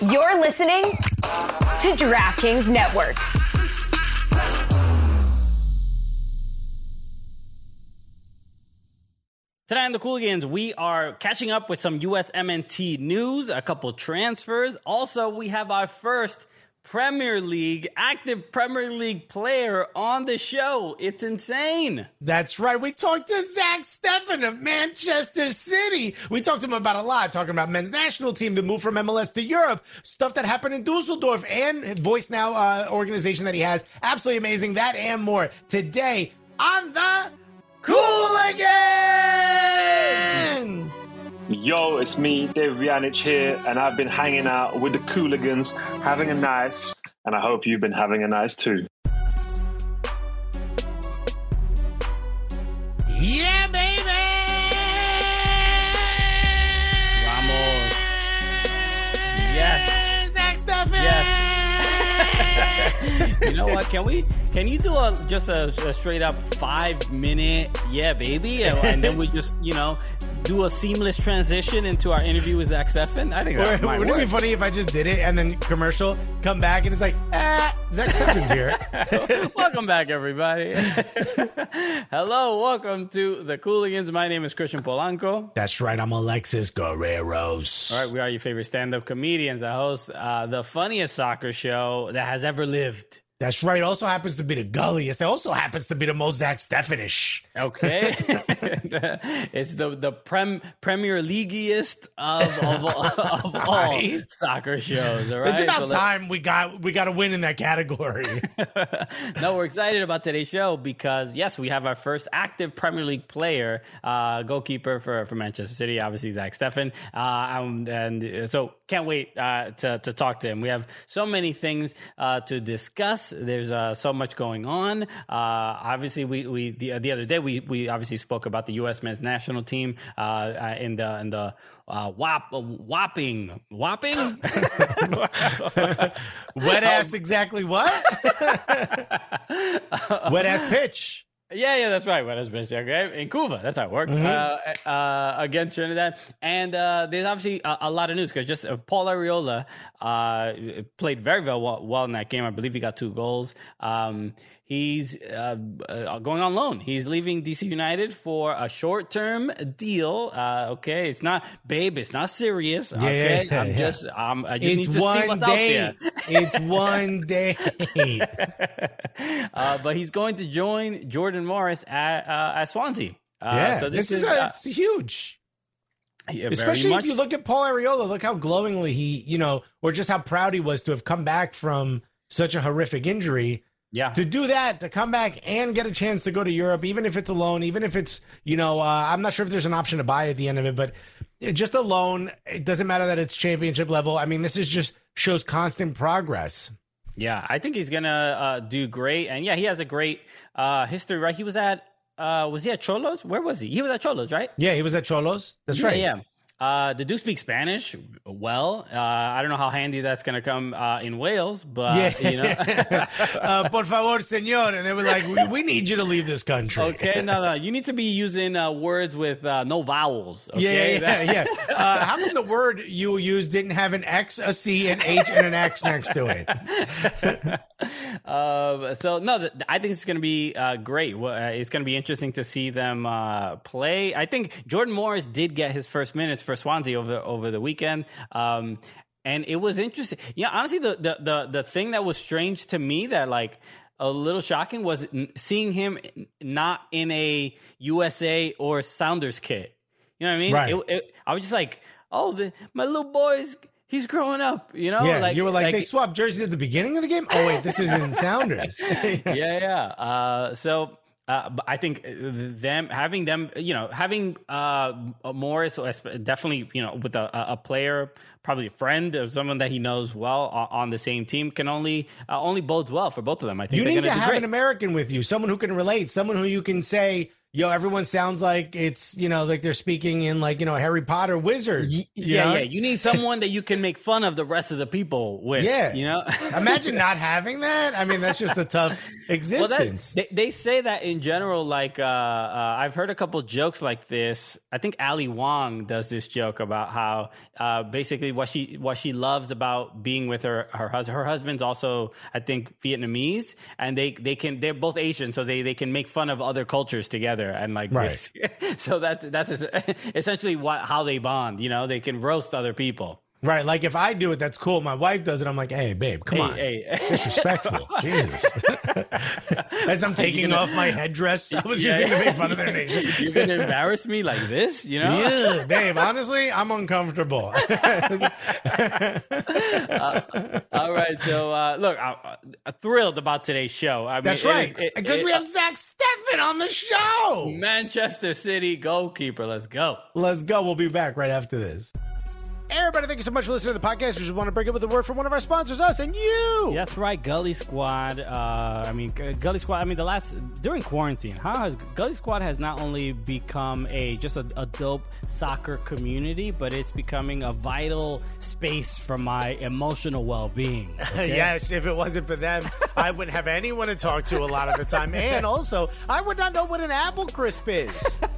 You're listening to DraftKings Network. Today on the Cooligans, we are catching up with some USMNT news, a couple transfers. Also, we have our first Premier League, active Premier League player on the show. It's insane. That's right. We talked to Zack Steffen of Manchester City. We talked to him about a lot, talking about men's national team, the move from MLS to Europe, stuff that happened in Dusseldorf, and Voice Now uh, organization that he has. Absolutely amazing. That and more today on the Cooligans. Yo, it's me, Dave Vjanic here, and I've been hanging out with the Cooligans, having a nice, and I hope you've been having a nice too. Yeah, baby! Vamos. Yes. Zack Steffen! Yes. you know what? Can we? Can you do a just a, a straight up five minute yeah, baby, and, and then we just you know do a seamless transition into our interview with Zack Steffen? I think that wouldn't it be funny if I just did it and then commercial come back and it's like, ah, Zack Steffen's here. welcome back, everybody. Hello, welcome to the Cooligans. My name is Christian Polanco. That's right. I'm Alexis Guerreros. All right, we are your favorite stand-up comedians that host uh, the funniest soccer show that has ever lived. That's right. Also happens to be the gulliest. It also happens to be the most Zack Steffenish. Okay, it's the the prem, Premier Leagueiest of of, of all Right. soccer shows. All right, It's about So time we got we got to win in that category. no, we're excited about today's show because yes, we have our first active Premier League player, uh, goalkeeper for, for Manchester City, obviously Zack Steffen, uh, and uh, so can't wait uh, to to talk to him. We have so many things uh, to discuss. There's uh, so much going on. Uh, obviously, we we the, the other day we we obviously spoke about the U.S. men's national team uh, uh, in the in the. Uh, whop, whopping, whopping. Wet ass, exactly what? Wet ass pitch. Yeah, yeah, that's right. What is bitch? Okay, in Cuba, that's how it worked. Uh, uh, against Trinidad, and uh, there's obviously a, a lot of news because just uh, Paul Arriola uh, played very, very well, well in that game. I believe he got two goals. Um, he's uh, uh, going on loan. He's leaving DC United for a short-term deal. Uh, okay, it's not, babe. It's not serious. yeah, Okay, yeah, I'm yeah. just, um, I just need It's to see one what's day. out there. it's one day. uh, but he's going to join Jordan Morris at uh, at Swansea. Uh, yeah, so this, this, is, is, a, uh, huge. yeah, Especially much- if you look at Paul Arriola, look how glowingly he, you know, or just how proud he was to have come back from such a horrific injury. Yeah, To do that, to come back and get a chance to go to Europe, even if it's a loan, even if it's, you know, uh, I'm not sure if there's an option to buy at the end of it, but just a loan. It doesn't matter that it's championship level. I mean, this is just shows constant progress. yeah. I think he's gonna uh, do great, and yeah, he has a great uh, history. Right? He was at uh, was he at Xolos? Where was he? He was at Xolos, right? Yeah, he was at Xolos. That's yeah, right. Yeah. Uh, they do speak Spanish well. Uh, I don't know how handy that's going to come uh, in Wales, but Yeah. you know. uh, por favor, senor. And they were like, we, we need you to leave this country. okay, no, no, you need to be using uh, words with uh, no vowels. Yeah, Okay? yeah, yeah, yeah. Uh, how come the word you used didn't have an X, a C, an H, and an X next to it? Uh, so no, I think it's going to be uh, great. Well, uh, it's going to be interesting to see them uh, play. I think Jordan Morris did get his first minutes for Swansea over over the weekend. Um, and it was interesting. Yeah, honestly, the, the the the thing that was strange to me that like a little shocking was seeing him not in a USA or Sounders kit. You know what I mean? Right. It, it, I was just like, oh, the, my little boy's he's growing up. You know? yeah, you were like, they swapped jerseys at the beginning of the game. Oh wait, this is in Sounders. yeah, yeah. Uh, so uh, but I think them having them, you know, having uh, Morris definitely, you know, with a, a player, probably a friend or someone that he knows well on the same team, can only uh, only bodes well for both of them. I think you need to have great. an American with you, someone who can relate, someone who you can say, yo, everyone sounds like it's you know like they're speaking in like you know Harry Potter wizard. Yeah, know? yeah. You need someone that you can make fun of the rest of the people with. Yeah. you know. Imagine not having that. I mean, that's just a tough Well, existence. that, they, they say that in general. Like, uh, uh, I've heard a couple jokes like this. I think Ali Wong does this joke about how uh, basically what she what she loves about being with her her husband. Her husband's also, I think, Vietnamese, and they they can they're both Asian, so they they can make fun of other cultures together and like Right. so that's that's essentially what how they bond. You know, they can roast other people. Right. Like if I do it, that's cool. My wife does it. I'm like, hey, babe, come on. Hey, hey. Disrespectful. Jesus. As I'm taking off my headdress, I was Yeah. using to make fun of their nation. You're gonna embarrass me like this, you know? Yeah, babe. Honestly, I'm uncomfortable. All right, so uh, look, I'm uh, thrilled about today's show. I mean, That's right. Because we have Zack Steffen on the show. Manchester City goalkeeper. Let's go. Let's go. We'll be back right after this. Everybody, thank you so much for listening to the podcast. We just want to break up with a word from one of our sponsors, us and you. That's right, Gully Squad. Uh, I mean, Gully Squad. I mean, the last during quarantine, has Gully Squad has not only become a just a, a dope soccer community, but it's becoming a vital space for my emotional well-being. okay? Yes, if it wasn't for them, I wouldn't have anyone to talk to a lot of the time. And also, I would not know what an apple crisp is.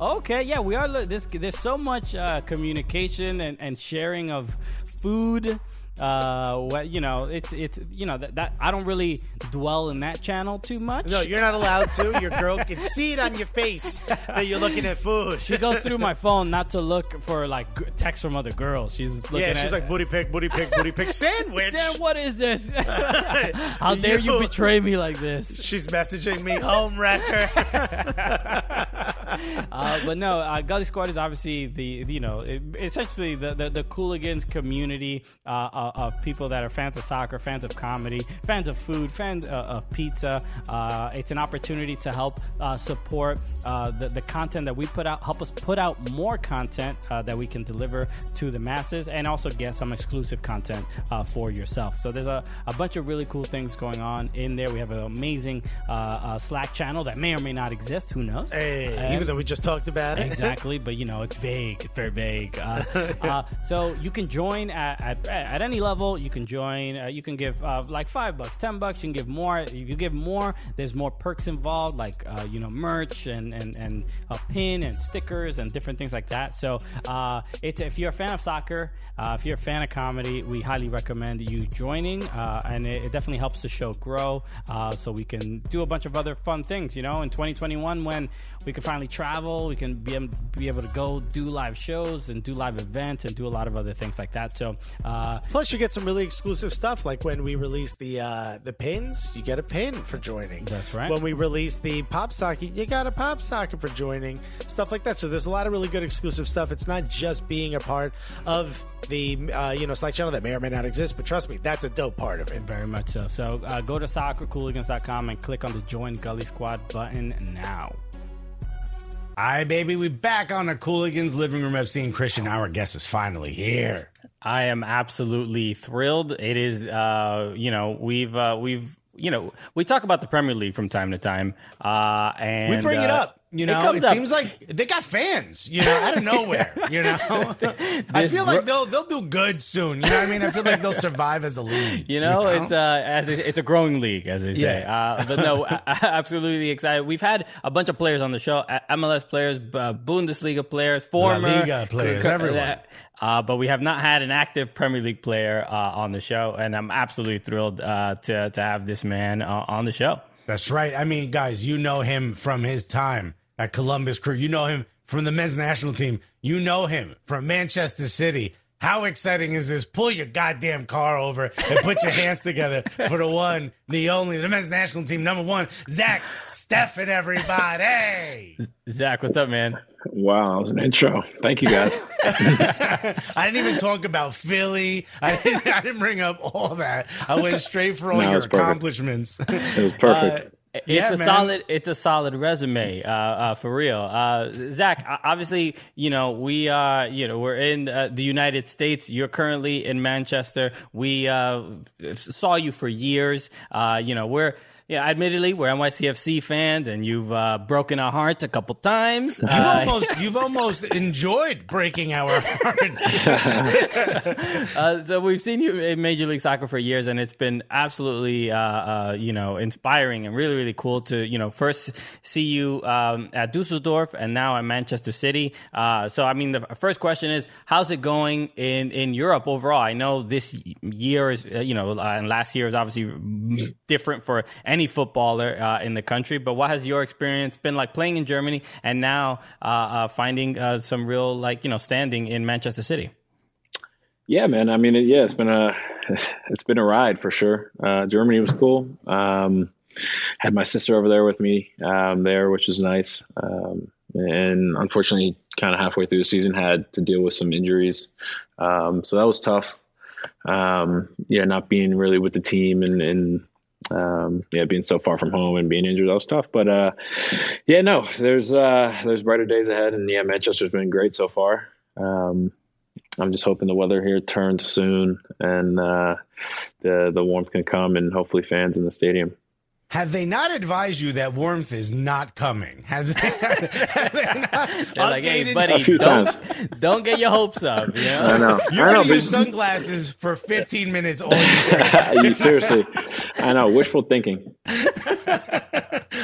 Okay, yeah, we are. This there's so much uh, communication and, and sharing of food. Uh, what you know, it's it's you know that, that I don't really dwell in that channel too much. No, you're not allowed to. Your girl can see it on your face that you're looking at food. she goes through my phone not to look for like g- texts from other girls. She's looking Yeah, at, she's like booty pick, booty pick, booty pick sandwich. Sam, what is this? How dare you You- betray me like this? She's messaging me home wrecker. Uh, but no, uh, Gully Squad is obviously the you know it, essentially the the, the Cooligans community uh, uh, of people that are fans of soccer, fans of comedy, fans of food, fans uh, of pizza. Uh, it's an opportunity to help uh, support uh, the the content that we put out, help us put out more content uh, that we can deliver to the masses, and also get some exclusive content uh, for yourself. So there's a, a bunch of really cool things going on in there. We have an amazing Slack channel that may or may not exist. Who knows? Hey, And- even though we just talked about it. exactly but you know it's vague it's very vague uh, uh, so you can join at, at, at any level you can join uh, you can give uh, like five bucks ten bucks you can give more. If you give more there's more perks involved like uh, you know merch and and, and a pin and stickers and different things like that. So uh, it's if you're a fan of soccer uh, if you're a fan of comedy we highly recommend you joining uh, and it, it definitely helps the show grow so we can do a bunch of other fun things you know? In 2021 when we can finally travel we can be, am- be able to go do live shows and do live events and do a lot of other things like that. So uh, Plus, you get some really exclusive stuff, like when we release the uh, the pins, you get a pin for joining. That's right. When we release the pop socket, you got a pop socket for joining. Stuff like that. So there's a lot of really good exclusive stuff. It's not just being a part of the uh, you know Slack channel that may or may not exist, but trust me, that's a dope part of it. very much so so uh, go to soccercooligans.com and click on the join gully squad button now Hi, baby. We back on the Cooligans living room FC and Christian. Our guest is finally here. I am absolutely thrilled. It is, uh, you know, we've uh, we've you know we talk about the Premier League from time to time, uh, and We bring it uh, up. You know, comes it, seems like they got fans. You know, out of nowhere. You know, I feel like they'll they'll do good soon. You know what I mean? I feel like they'll survive as a league. You know, it's uh, as they, it's a growing league, as they say. Yeah. Uh, but no, absolutely excited. We've had a bunch of players on the show: uh, MLS players, uh, Bundesliga players, former Liga players, everyone. Uh, but we have not had an active Premier League player uh, on the show, and I'm absolutely thrilled uh, to to have this man uh, on the show. That's right. I mean, guys, you know him from his time at Columbus Crew. You know him from the men's national team. You know him from Manchester City. How exciting is this? Pull your goddamn car over and put your hands together for the one, the only, the men's national team number one, Zack Steffen, everybody. Zack, what's up, man? Wow, that was an intro. Thank you guys. I didn't even talk about Philly. I didn't, I didn't bring up all that. I went straight for all No, your accomplishments. It was perfect. Uh, It's Yeah, a man. solid. It's a solid resume, uh, uh, for real. Uh, Zack, obviously, you know we, uh, you know, we're in uh, the United States. You're currently in Manchester. We uh, saw you for years. Uh, you know, we're yeah, admittedly, we're NYCFC fans, and you've uh, broken our hearts a couple times. You've Uh, almost you've almost enjoyed breaking our hearts. uh, so we've seen you in Major League Soccer for years, and it's been absolutely, uh, uh, you know, inspiring and really, really cool to, you know, first see you um, at Dusseldorf and now at Manchester City. Uh, so, I mean, the first question is, how's it going in in Europe overall? I know this year is, uh, you know, uh, and last year is obviously different for any footballer uh, in the country. But what has your experience been like playing in Germany and now uh, uh, finding uh, some real, like, you know, standing in Manchester City? Yeah, man. I mean, yeah, it's been a it's been a ride for sure. Germany was cool. Um, had my sister over there with me um, there, which was nice. Um, and unfortunately, kind of halfway through the season, had to deal with some injuries. Um, so that was tough. Um, yeah, not being really with the team and, and um, yeah, being so far from home and being injured, that was tough. But uh, yeah, no, there's uh, there's brighter days ahead, and yeah, Manchester's been great so far. Um, I'm just hoping the weather here turns soon and uh, the the warmth can come and hopefully fans in the stadium. Have they not advised you that warmth is not coming? Have they, have they not They're like, hey, updated buddy, A few don't, times. don't get your hopes up. You know? I know. You're I know. gonna use sunglasses for 15 minutes all year. Seriously, I know. Wishful thinking.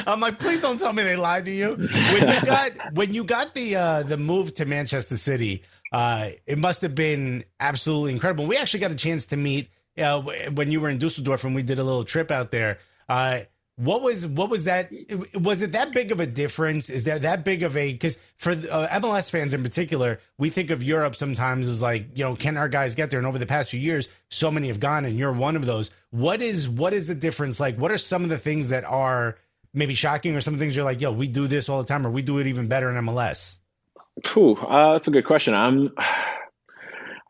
I'm like, please don't tell me they lied to you. When you got when you got the uh, the move to Manchester City, uh, it must have been absolutely incredible. We actually got a chance to meet uh, when you were in Dusseldorf and we did a little trip out there. Uh, what was what was that? Was it that big of a difference? Is there that big of a because for uh, MLS fans in particular, we think of Europe sometimes as like you know can our guys get there? And over the past few years, so many have gone, and you're one of those. What is what is the difference? Like, what are some of the things that are maybe shocking, or some things you're like, yo, we do this all the time, or we do it even better in MLS? Cool, uh, that's a good question. I'm.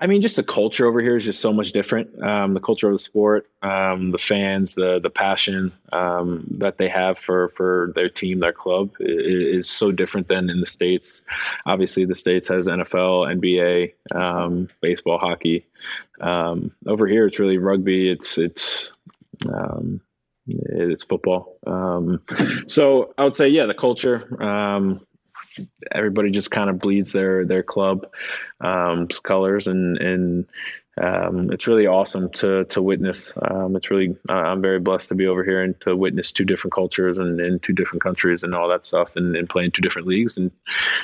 I mean, just the culture over here is just so much different. Um, the culture of the sport, um, the fans, the the passion um, that they have for for their team, their club, i- i- is so different than in the states. Obviously, the states has NFL, NBA, um, baseball, hockey. Um, over here, it's really rugby. It's it's um, it's football. So I would say, yeah, the culture. Everybody just kind of bleeds their their club um, colors, and and um, it's really awesome to to witness. Um, it's really uh, I'm very blessed to be over here and to witness two different cultures and two different countries and all that stuff, and, and play in two different leagues and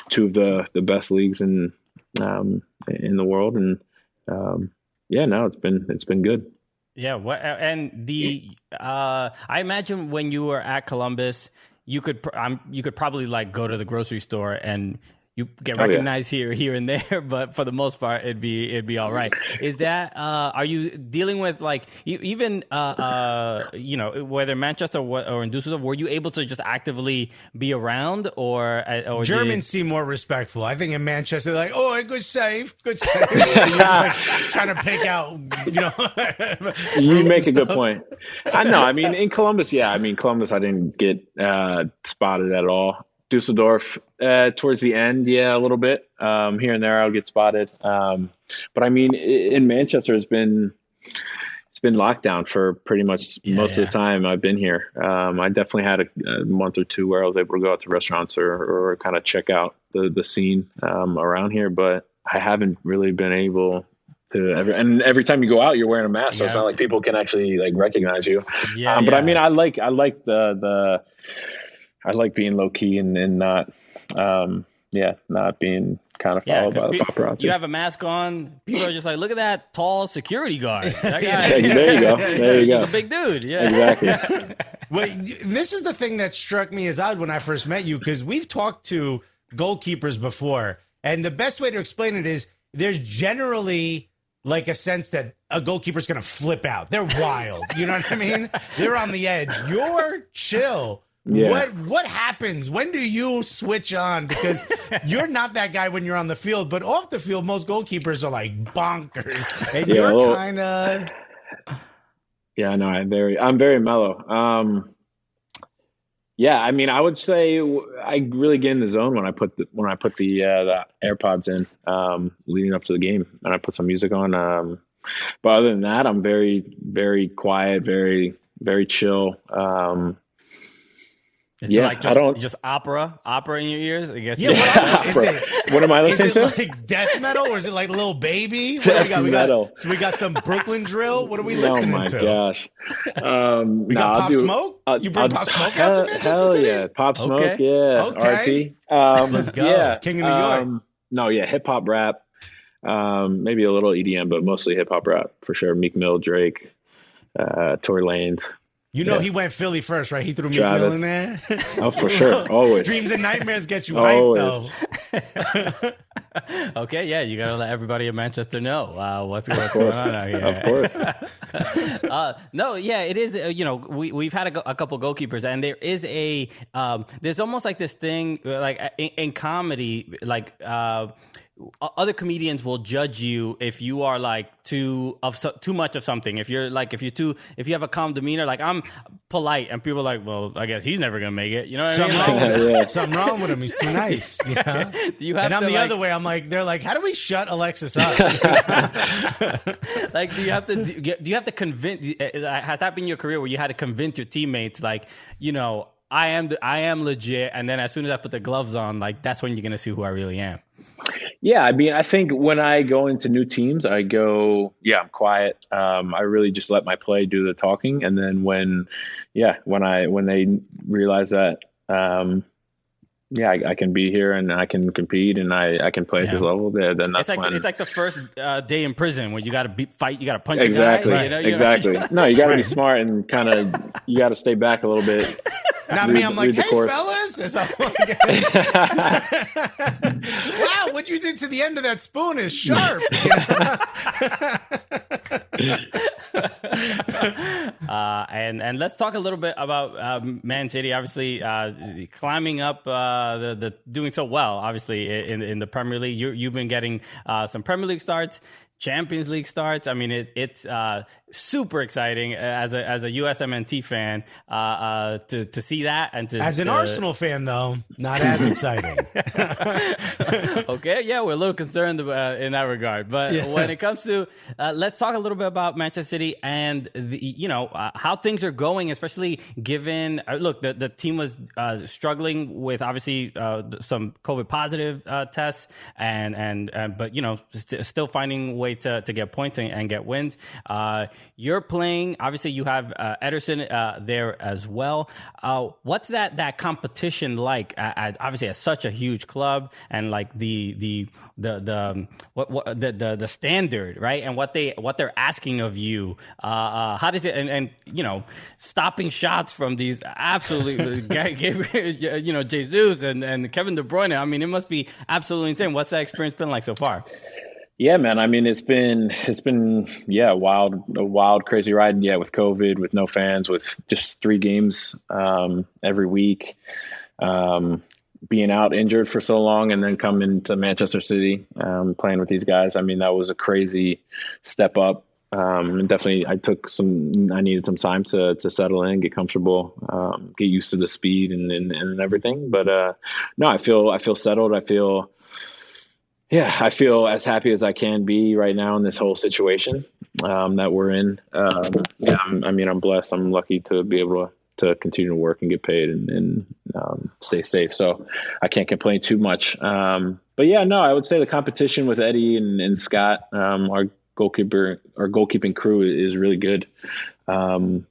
two of the the best leagues in um, in the world. And um, yeah, no, it's been it's been good. Yeah, what and the uh I imagine when you were at Columbus, you could um, you could probably like go to the grocery store and you get Oh, yeah. recognized here here and there, but for the most part it'd be it'd be all right. Is that uh are you dealing with like you, even uh uh you know whether Manchester or, or in Dusseldorf were you able to just actively be around or uh, or did- Germans seem more respectful. I think in Manchester, they're like, oh, a good save, good save. You're just like trying to pick out, you know. you make a good point. I know. I mean, in Columbus, yeah. I mean, Columbus, I didn't get uh, spotted at all. Dusseldorf, uh, towards the end, yeah, a little bit. Um, here and there, I'll get spotted. Um, but I mean, in Manchester, it's been it's been lockdown for pretty much most of the time I've been here. Um, I definitely had a, a month or two where I was able to go out to restaurants or, or kind of check out the the scene um, around here, but I haven't really been able to ever. And every time you go out, you're wearing a mask, so it's not like people can actually like recognize you. Yeah, um, but I mean, I like I like the the I like being low key and, and not um, yeah not being kind of Yeah, followed by 'cause the paparazzi. you have a mask on. People are just like, look at that tall security guard. That guy, Yeah, there you go. There you he's go. a big dude. Yeah, Exactly. Wait, this is the thing that struck me as odd when I first met you because we've talked to goalkeepers before, and the best way to explain it is there's generally like a sense that a goalkeeper's going to flip out. They're wild. You know what I mean? They're on the edge. You're chill. Yeah. What what happens? When do you switch on? Because you're not that guy when you're on the field, but off the field, most goalkeepers are like bonkers, and Yeah, you're well- kind of Yeah, no, I'm very, I'm very mellow. Um, yeah, I mean, I would say I really get in the zone when I put the when I put the uh, the AirPods in, um, leading up to the game, and I put some music on. Um, but other than that, I'm very, very quiet, very very chill. Um, Is Yeah, it like I just, don't- just opera, opera in your ears? I guess. Yeah, you- what, is Opera. it, what am I is listening it to? like death metal or is it like little baby? What Death we got? We got, so we got some Brooklyn drill. What are we listening to? oh my to? gosh! Um, We got nah, I'll Pop do- Smoke? I'll- You bring I'll- Pop Smoke out to hell, Manchester hell City? yeah, Pop Smoke, Okay. yeah, Okay. RP. Um, Let's go. Yeah, King of New York. Um, no, yeah, hip hop rap, um, maybe a little EDM, but mostly hip hop rap for sure. Meek Mill, Drake, uh, Tory Lanez. You know Yeah. he went Philly first, right? He threw me Mill Travis. in there. Oh, for sure, always. Dreams and nightmares get you Always. hyped, though. okay, yeah, you gotta let everybody in Manchester know uh, what's, what's going on out here. of course. uh, no, yeah, it is. Uh, you know, we we've had a, a couple goalkeepers, and there is a um, there's almost like this thing, uh, like uh, in, in comedy, like. O- other comedians will judge you if you are like too of so, too much of something. If you're like if you're too if you have a calm demeanor, like I'm polite, and people are like, well, I guess he's never gonna make it. You know what I mean? Something wrong Like, with him. Yeah. Something wrong with him. He's too nice. You know? you have And I'm to, the like- other way. I'm like, they're like, how do we shut Alexis up? like do you have to do do you have to convince uh, has that been your career where you had to convince your teammates like you know i am the, i am legit and then as soon as i put the gloves on like that's when you're gonna see who i really am Yeah, I mean, I think when I go into new teams, I go, yeah, I'm quiet. Um, I really just let my play do the talking, and then when, yeah, when I when they realize that, um, yeah, I, I can be here and I can compete and I, I can play at this level. There, then that's it's like when it's like the first uh, day in prison when you gotta be, fight you gotta punch exactly, a guy, you know? You're- exactly. No, you got to be smart and kind of you got to stay back a little bit. Not me. I'm like, hey, course. fellas. It's all like, wow, what you did to the end of that spoon is sharp. Uh, and and let's talk a little bit about um, Man City. Obviously, uh, climbing up uh, the the doing so well. Obviously, in in the Premier League, you you've been getting uh, some Premier League starts. Champions League starts. I mean, it, it's uh, super exciting as a as a USMNT fan uh, uh, to to see that and to As an to- Arsenal fan, though, not as exciting. okay, yeah, we're a little concerned uh, in that regard. But Yeah. when it comes to, uh, let's talk a little bit about Manchester City and the, you know uh, how things are going, especially given uh, look the the team was uh, struggling with obviously uh, some COVID positive uh, tests and and but you know st- still finding a way to to get points and, and get wins. Uh, you're playing obviously you have uh, Ederson uh, there as well. Uh, what's that that competition like? At, at, obviously, at such a huge club and like the the the the um, what, what the, the the standard right and what they what they're asking of you. Uh, uh, how does it and, and you know stopping shots from these absolutely you know Jesus and and Kevin De Bruyne. I mean, it must be absolutely insane. What's that experience been like so far? Yeah, man. I mean, it's been it's been yeah, wild, a wild, crazy ride. Yeah, with COVID, with no fans, with just three games um, every week, um, being out injured for so long, and then coming to Manchester City, um, playing with these guys. I mean, that was a crazy step up. Um, and definitely, I took some. I needed some time to to settle in, get comfortable, um, get used to the speed and and, and everything. But uh, no, I feel I feel settled. I feel yeah, I feel as happy as I can be right now in this whole situation um, that we're in. Um, yeah, I'm, I mean, I'm blessed. I'm lucky to be able to, to continue to work and get paid and, and um, stay safe. So I can't complain too much. Um, but yeah, no, I would say the competition with Eddie and, and Scott, um, our goalkeeper, our goalkeeping crew is really good. Um,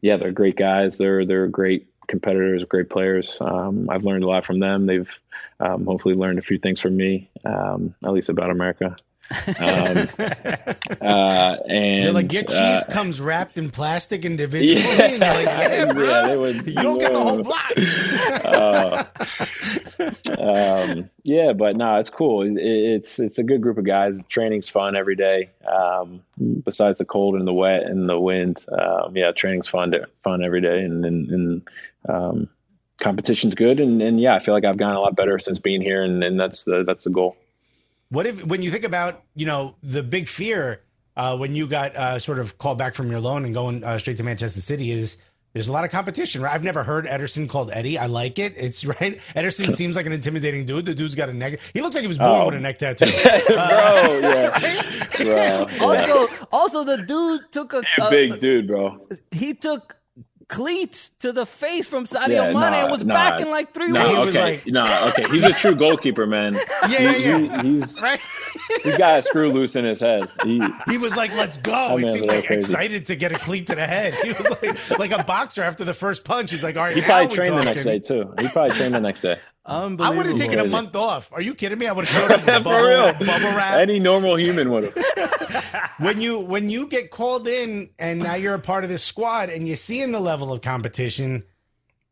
yeah, they're great guys. They're they're great competitors, great players. Um, I've learned a lot from them. They've um, hopefully learned a few things from me, um, at least about America. Um, uh, and You're like, your cheese uh, comes wrapped in plastic individually. Yeah. And you're like, yeah, bro. Yeah, would- you don't get the whole Whoa. block. um, yeah, but no, it's cool. It, it's it's a good group of guys. Training's fun every day. Um, besides the cold and the wet and the wind, um, yeah, training's fun to, fun every day, and and, and um, competition's good. And, and yeah, I feel like I've gotten a lot better since being here, and, and that's the that's the goal. What if, when you think about, you know, the big fear uh, when you got uh, sort of called back from your loan and going uh, straight to Manchester City is there's a lot of competition. Right? I've never heard Ederson called Eddie. I like it. It's right. Ederson seems like an intimidating dude. The dude's got a neck. He looks like he was born Oh. with a neck tattoo. bro, yeah, bro, yeah. Also, also the dude took a, a- big dude, bro. he took cleats to the face from Sadio Yeah, Mane nah, and was nah. back in like three Nah, weeks. was okay, like- nah, okay. He's a true goalkeeper, man. Yeah, yeah, He- yeah. he- he's right. he's got a screw loose in his head. He, He was like, "Let's go." He man's seemed like crazy. excited to get a cleat to the head. He was like, like a boxer after the first punch. He's like, "All right, he probably we trained the next day too. He probably trained the next day. I would have taken a month off. Are you kidding me? I would have showed up with bubble, real. bubble wrap. Any normal human would have. when you when you get called in and now you're a part of this squad and you're seeing the level of competition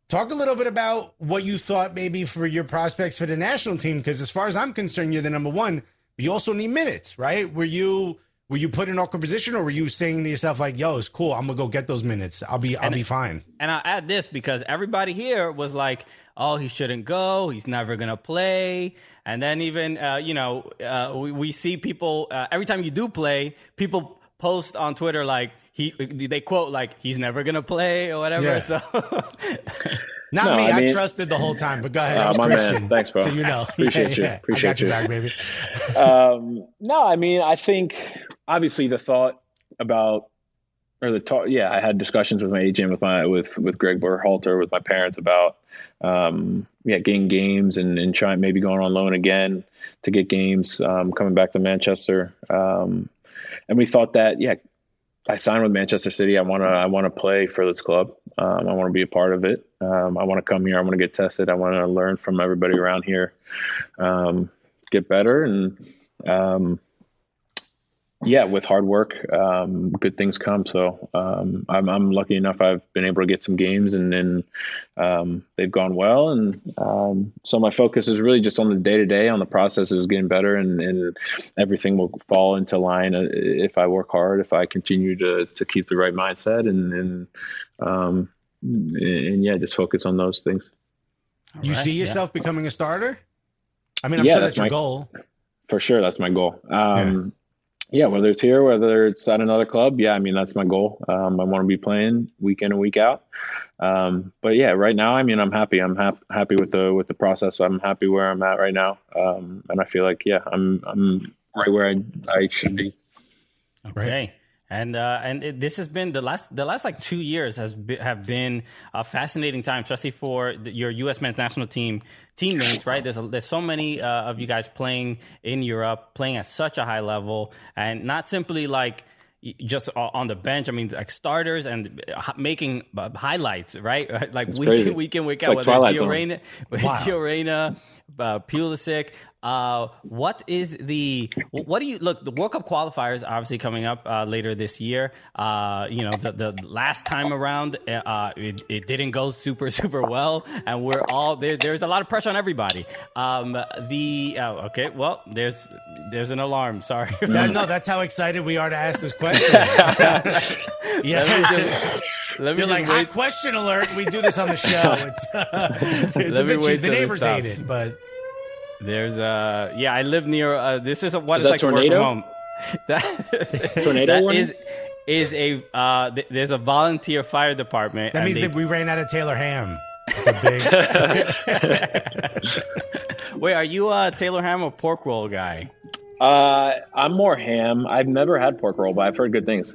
talk a little bit about what you thought maybe for your prospects for the national team because as far as i'm concerned you're the number one but you also need minutes right were you were you put in awkward position or were you saying to yourself like yo it's cool i'm gonna go get those minutes i'll be i'll be fine And I'll add this because everybody here was like, "Oh, he shouldn't go. He's never gonna play." And then even uh, you know, uh, we, we see people uh, every time you do play, people post on Twitter like he they quote like he's never gonna play or whatever. Yeah. So not No, me I I, trusted the whole time but go ahead Uh, it's my man. Thanks, bro. so you know Appreciate you. I got Appreciate you. back baby um, no, I mean, I think obviously the thought about or the talk. Yeah, I had discussions with my agent, with my with with Greg Berhalter, with my parents about um, yeah getting games and and trying maybe going on loan again to get games um, coming back to Manchester. Um, and we thought that yeah, I signed with Manchester City. I want to I want to play for this club. Um, I want to be a part of it. Um, I want to come here. I want to get tested. I want to learn from everybody around here. Um, get better and um, yeah, with hard work, um, good things come. So um, I'm, I'm lucky enough I've been able to get some games and, then um, they've gone well. And um, so my focus is really just on the day to day, on the process is getting better, and, and everything will fall into line uh, if I work hard, if I continue to to keep the right mindset, and and um, and yeah, just focus on those things. you Right, see yeah. yourself becoming a starter i mean i'm Yeah, sure that's that's your my- goal For sure, that's my goal. Um, yeah. whether it's here, whether it's at another club, yeah, I mean that's my goal. Um, I want to be playing week in and week out. Um, but yeah, right now, I mean, I'm happy. I'm hap- happy with the with the process. I'm happy where I'm at right now, um, and I feel like yeah, I'm I'm right where I I should be. Okay. And uh, and it, this has been the last the last like two years has be, have been a fascinating time, especially for the, your U.S. men's national team teammates. Right? There's a, there's so many uh, of you guys playing in Europe, playing at such a high level, and not simply like just on the bench. I mean, like starters and uh, making uh, highlights, right? Like week crazy. in, week in, week It's out. like whether it's Twilight Zone. Gio Reyna, Wow. Gio Reyna, uh, Pulisic. Uh, what is the what do you look? The World Cup qualifiers obviously coming up uh, later this year. Uh, you know, the, the last time around, uh, it, it didn't go super super well, and we're all there. There's a lot of pressure on everybody. Um, the uh, okay, well, there's there's an alarm. Sorry. Yeah, no, that's how excited we are to ask this question. yeah. Let me You're like, hot question alert. We do this on the show. It's, uh, it's Let a me bit wait cheap. The neighbors hate it, but There's uh yeah, I live near uh this is a, what Is it's that like to work tornado? from home. That, Tornado that warning? is is a uh th- there's a volunteer fire department. that means they- that we ran out of Taylor Ham. It's a big. Wait, are you a Taylor Ham or pork roll guy? Uh, I'm more ham. I've never had pork roll, but I've heard good things.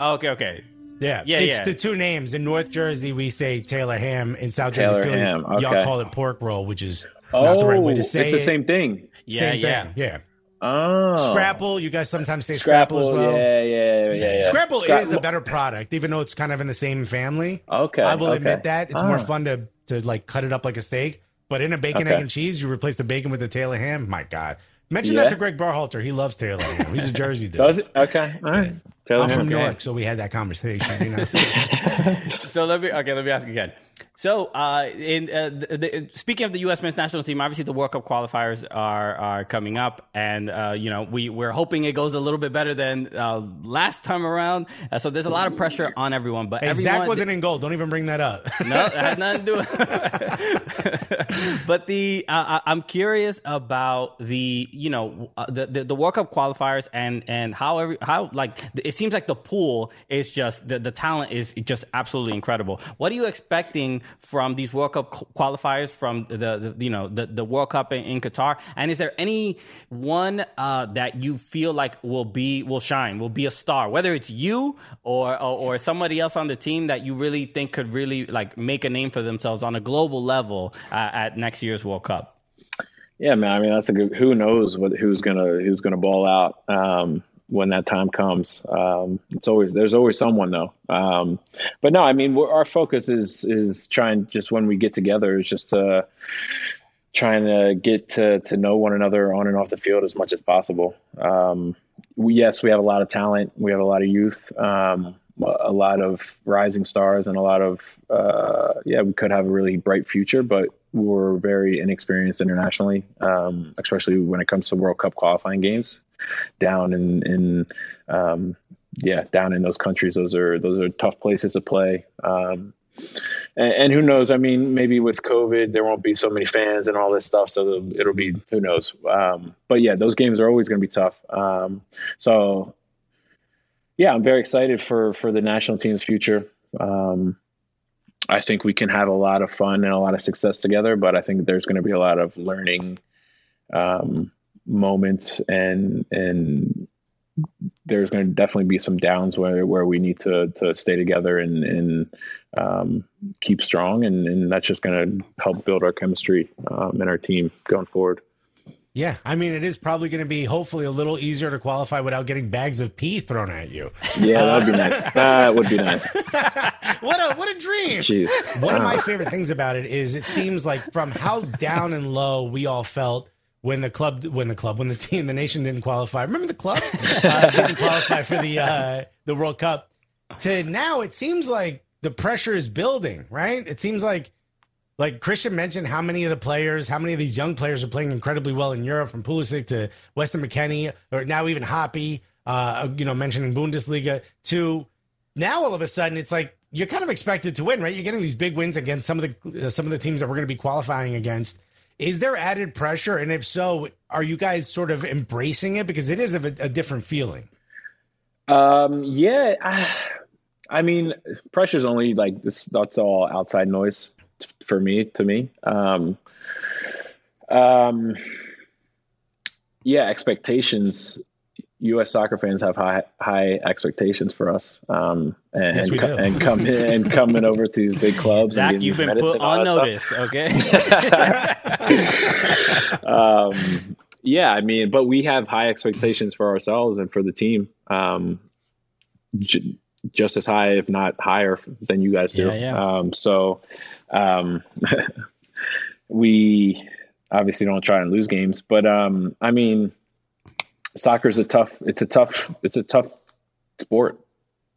Oh, okay, okay. Yeah, Yeah, it's yeah. the two names. In North Jersey, we say Taylor Ham. In South Taylor Jersey, Philly, ham, y'all call it pork roll, which is Oh, not the right way to say it's it. the same thing. Yeah, Same yeah. thing. Yeah. Oh, Scrapple. You guys sometimes say Scrapple, Scrapple. as well. Yeah, yeah, yeah, yeah. Scrapple Scra- is a better product, even though it's kind of in the same family. Okay, I will okay. admit that it's Ah. more fun to to like cut it up like a steak. But in a bacon, Okay. egg, and cheese, you replace the bacon with the Taylor ham. My God, mention Yeah. that to Greg Berhalter. He loves Taylor ham. He's a Jersey dude. Does it? Okay, all right. Taylor I'm from okay. York, so we had that conversation. You know? So let me okay, let me ask again. So, uh, in uh, the, the, speaking of the U.S. men's national team, obviously the World Cup qualifiers are are coming up, and uh, you know we we're hoping it goes a little bit better than uh, last time around. Uh, so there's a lot of pressure on everyone. But Hey, everyone, Zack wasn't in goal. Don't even bring that up. no, that had nothing to do. With but the uh, I- I'm curious about the you know uh, the, the the World Cup qualifiers and and how every how like it seems like the pool is just the the talent is just absolutely incredible. What are you expecting from these World Cup qualifiers from the, the you know the the World Cup in, in Qatar? And is there any one uh, that you feel like will be will shine, will be a star, whether it's you or, or or somebody else on the team that you really think could really like make a name for themselves on a global level uh, at next year's World Cup? Yeah, man. I mean, that's a good. Who knows what who's gonna who's gonna ball out um, when that time comes? Um, it's always there's always someone though. Um, but no, I mean, our focus is is trying just when we get together is just to trying to get to to know one another on and off the field as much as possible. Um, we, yes, we have a lot of talent. We have a lot of youth. Um, a lot of rising stars and a lot of uh, yeah, we could have a really bright future, but we're very inexperienced internationally, um, especially when it comes to World Cup qualifying games. Down in in um, yeah, down in those countries, those are those are tough places to play. Um, and, and, who knows? I mean, maybe with COVID, there won't be so many fans and all this stuff, so it'll be who knows. Um, but yeah, those games are always going to be tough. Um, so yeah, I'm very excited for for the national team's future. Um, I think we can have a lot of fun and a lot of success together, but I think there's going to be a lot of learning um, moments and and there's going to definitely be some downs where, where we need to to stay together and and um, keep strong, and, and that's just going to help build our chemistry um, and our team going forward. Yeah, I mean, it is probably going to be hopefully a little easier to qualify without getting bags of pee thrown at you. Yeah, that would be nice. That would be nice. what a what a dream! Jeez. One of my favorite things about it is it seems like from how down and low we all felt when the club, when the club, when the team, the nation didn't qualify. Remember the club uh, didn't qualify for the uh, the World Cup. To now, it seems like the pressure is building. Right? It seems like like Christian mentioned how many of the players, how many of these young players are playing incredibly well in Europe, from Pulisic to Weston McKennie, or now even Hoppe, uh, you know, mentioning Bundesliga, to now all of a sudden it's like you're kind of expected to win, right? You're getting these big wins against some of the uh, some of the teams that we're going to be qualifying against. Is there added pressure, and if so, are you guys sort of embracing it because it is a, a different feeling? Um, yeah, I, I mean, pressure's only like this. That's all outside noise for me to me um um yeah expectations U.S. soccer fans have high high expectations for us, um, and yes, and, and come in, and coming over to these big clubs. Zack, and you've been put on notice, okay? um, yeah, I mean, but we have high expectations for ourselves and for the team, um, j- just as high, if not higher, than you guys do. Yeah, yeah. Um, so um, we obviously don't try and lose games, but um, I mean, soccer is a tough. It's a tough. It's a tough sport.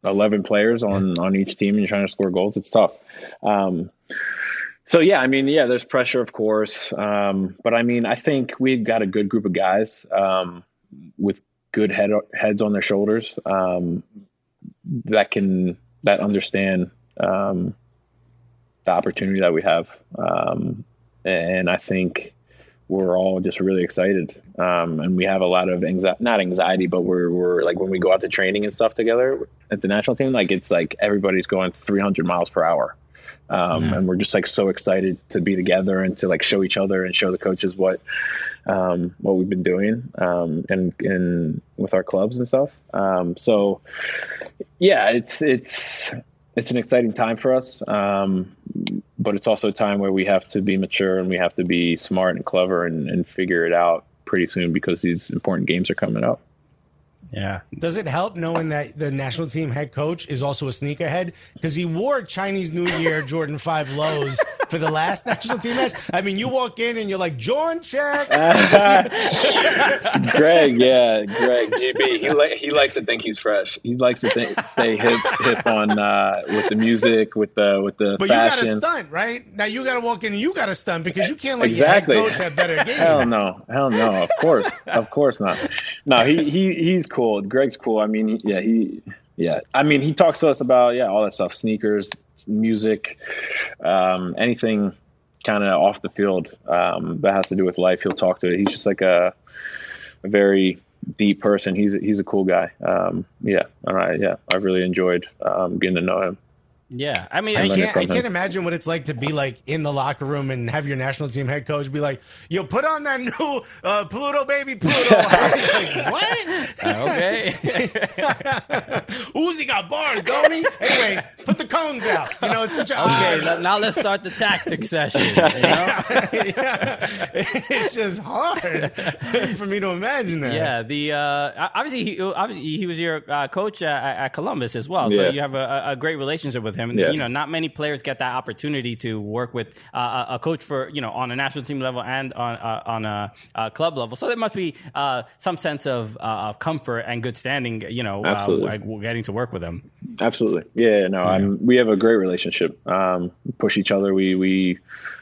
Eleven players on on each team, and you're trying to score goals. It's tough. Um, so yeah, I mean, yeah, there's pressure, of course, um, but I mean, I think we've got a good group of guys um, with good head heads on their shoulders um, that can that understand um, the opportunity that we have. Um, and I think we're all just really excited. Um, and we have a lot of anxiety, not anxiety, but we're, we're like when we go out to training and stuff together at the national team, like it's like everybody's going 300 miles per hour. Um, yeah. and we're just like so excited to be together and to like show each other and show the coaches what, um, what we've been doing, um, and, and with our clubs and stuff. Um, so yeah, it's, it's, it's an exciting time for us. Um, but it's also a time where we have to be mature and we have to be smart and clever and, and figure it out pretty soon because these important games are coming up. Yeah. Does it help knowing that the national team head coach is also a sneakerhead? Because he wore Chinese New Year Jordan 5 lows for the last national team match. I mean, you walk in and you're like, John check. Greg, yeah, Greg, GB. He li- he likes to think he's fresh. He likes to think, stay hip hip on uh, with the music, with the with the But fashion. you got to stunt, right? Now you got to walk in and you got to stunt because you can't let Exactly. your head coach have better game. Hell no, hell no. Of course, of course not. No, he he he's cool. Greg's cool. I mean, he, yeah, he yeah. I mean, he talks to us about yeah all that stuff, sneakers, music, um, anything kind of off the field um, that has to do with life. He'll talk to it. He's just like a, a very deep person. He's he's a cool guy. Um, yeah, all right. Yeah, I've really enjoyed um, getting to know him. Yeah. I mean, I can't, I can't imagine what it's like to be like in the locker room and have your national team head coach be like, "Yo, put on that new uh, Pluto baby Pluto." like what? okay. Uzi got bars, don't he? Anyway, put the cones out. You know, it's such a Okay, now let's start the tactics session. You know? yeah. It's just hard for me to imagine that. Yeah, the uh, obviously he obviously he was your uh, coach at, at Columbus as well, so you have a, a great relationship with him. And, Yeah. You know, not many players get that opportunity to work with uh, a a coach for you know on a national team level and on uh, on a, a club level. So there must be uh, some sense of, uh, of comfort and good standing. You know, uh, like getting to work with him. Absolutely. Yeah, no, I'm, we have a great relationship. Um, push each other. We, we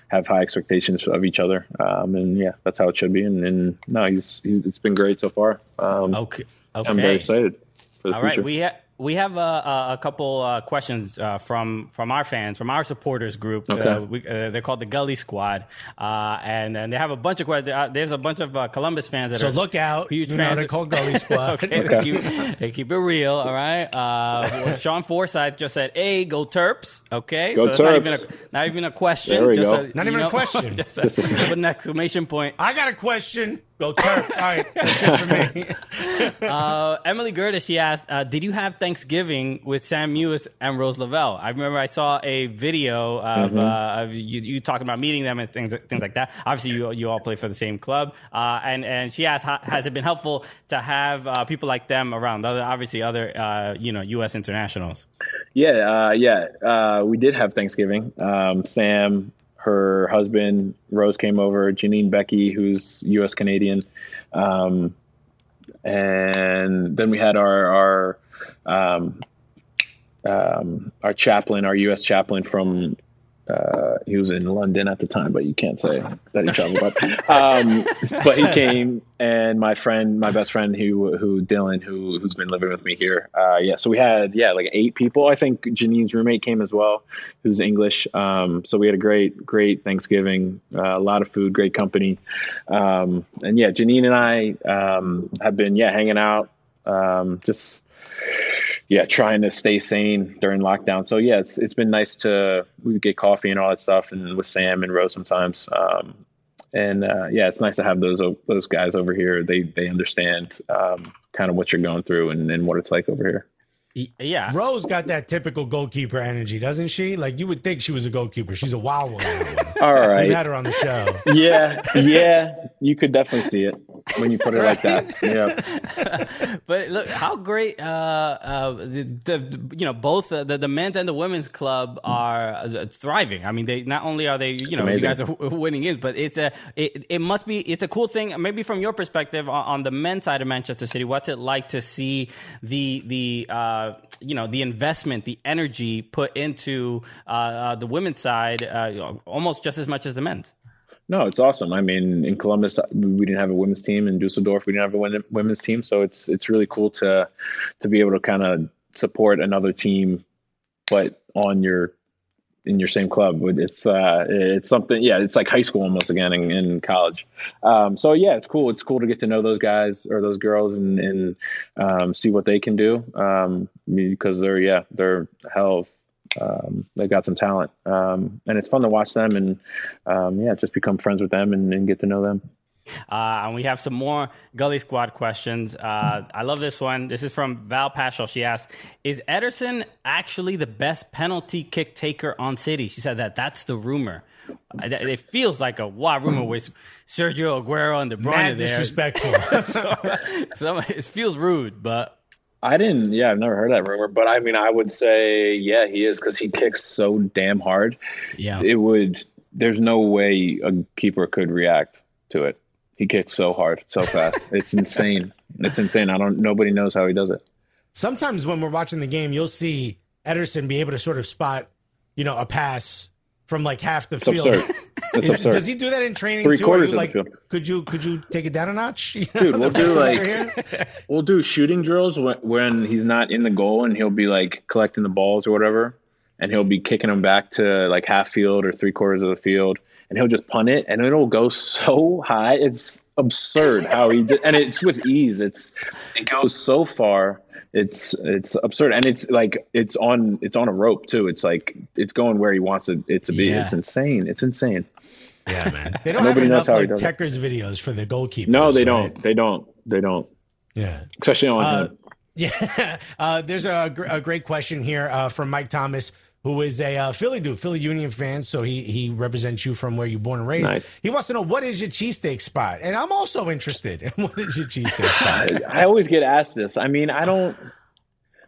have high expectations of each other. Um, and yeah, that's how it should be. And, and no, he's, he's, it's been great so far. Um, Okay, okay. I'm very excited for the All future. right, we ha- we have uh, uh, a couple uh, questions uh, from from our fans, from our supporters group. Okay. Uh, we, uh, they're called the Gully Squad, uh, and and they have a bunch of questions. Uh, there's a bunch of uh, Columbus fans that So are look out. huge you know, fans. they're called Gully Squad. okay, They, keep, they keep it real. All right. Uh, Sean Forsyth just said, "Hey, go Terps." Okay, Go so it's not even Terps. a not even a question. There we just go. A, Not you even a question. just a, an exclamation point. I got a question. Go Terps. All right, that's it for me. Uh, Emily Gertis, she asked, uh, "Did you have Thanksgiving with Sam Mewis and Rose Lavelle?" I remember I saw a video of, Mm-hmm. uh, of you, you talking about meeting them and things things like that. Obviously, you you all play for the same club, uh, and and she asked, "Has it been helpful to have uh, people like them around? Other obviously other uh, you know U.S. internationals." Yeah, uh, yeah. Uh, we did have Thanksgiving. Um, Sam, her husband, Rose came over. Janine Beckie, who's U.S. Canadian, um, and then we had our our um, um, our chaplain, our U.S. chaplain from. Uh, he was in London at the time, but you can't say that he traveled up. Um, but he came, and my friend, my best friend, who who Dylan, who who's been living with me here. Uh, yeah, so we had yeah like eight people. I think Janine's roommate came as well, who's English. Um, so we had a great great Thanksgiving, uh, a lot of food, great company, um, and yeah, Janine and I um, have been yeah hanging out, um, just yeah, trying to stay sane during lockdown. So yeah, it's it's been nice to we get coffee and all that stuff, and with Sam and Rose sometimes. Um, and uh, yeah, it's nice to have those those guys over here. They they understand um, kind of what you're going through and, and what it's like over here. Y- Yeah, Rose got that typical goalkeeper energy, doesn't she? Like you would think she was a goalkeeper. She's a wild one. All right. We've had her on the show. yeah, yeah, you could definitely see it when you put it like that. Yeah. but look how great uh, uh, the, the, you know both uh, the, the men's and the women's club are uh, thriving. I mean, they not only are they you know you guys are winning games, but it's a it, it must be it's a cool thing. Maybe from your perspective on, on the men's side of Manchester City, what's it like to see the the uh, you know the investment, the energy put into uh, uh, the women's side uh, almost just as much as the men's. No, it's awesome. I mean, in Columbus, we didn't have a women's team. In Dusseldorf, we didn't have a women's team. So it's it's really cool to to be able to kind of support another team, but on your in your same club. It's uh, it's something. Yeah, it's like high school almost again in, in college. Um, so yeah, it's cool. It's cool to get to know those guys or those girls and and um, see what they can do um, because they're yeah they're hell um, they got some talent, um, and it's fun to watch them and um, yeah, just become friends with them and, and get to know them. Uh, and we have some more Gully Squad questions. Uh, I love this one. This is from Val Paschal. She asked, "Is Ederson actually the best penalty kick taker on City?" She said that that's the rumor. It feels like a wild rumor with Sergio Aguero and De Bruyne Mad there. disrespectful. so, so it feels rude, but I didn't. Yeah, I've never heard that rumor, but I mean, I would say, yeah, he is because he kicks so damn hard. yeah, It would. There's no way a keeper could react to it. He kicks so hard, so fast. it's insane. It's insane. I don't. Nobody knows how he does it. Sometimes when we're watching the game, you'll see Ederson be able to sort of spot, you know, a pass from like half the It's field. absurd. It's absurd. Does he do that in training Three too? quarters you of the like, field. Could you could you take it down a notch? You know, Dude, we'll do, like- We'll do shooting drills when, when he's not in the goal and he'll be like collecting the balls or whatever, and he'll be kicking them back to like half field or three quarters of the field, and he'll just punt it, and it'll go so high. It's absurd how he did, and it's with ease. It's it goes so far. It's it's absurd, and it's like it's on it's on a rope too. It's like it's going where he wants it, it to be. Yeah. It's insane. It's insane. Yeah, man. They don't Nobody have knows enough how like. Techers videos for the goalkeeper. No, they right? don't. They don't. They don't. Yeah. Especially on Uh, him. Yeah, uh, there's a, gr- a great question here uh, from Mike Thomas, who is a uh, Philly dude, Philly Union fan. So he he represents you from where you're born and raised. Nice. He wants to know what is your cheesesteak spot, and I'm also interested in what is your cheesesteak spot. I always get asked this. I mean, I don't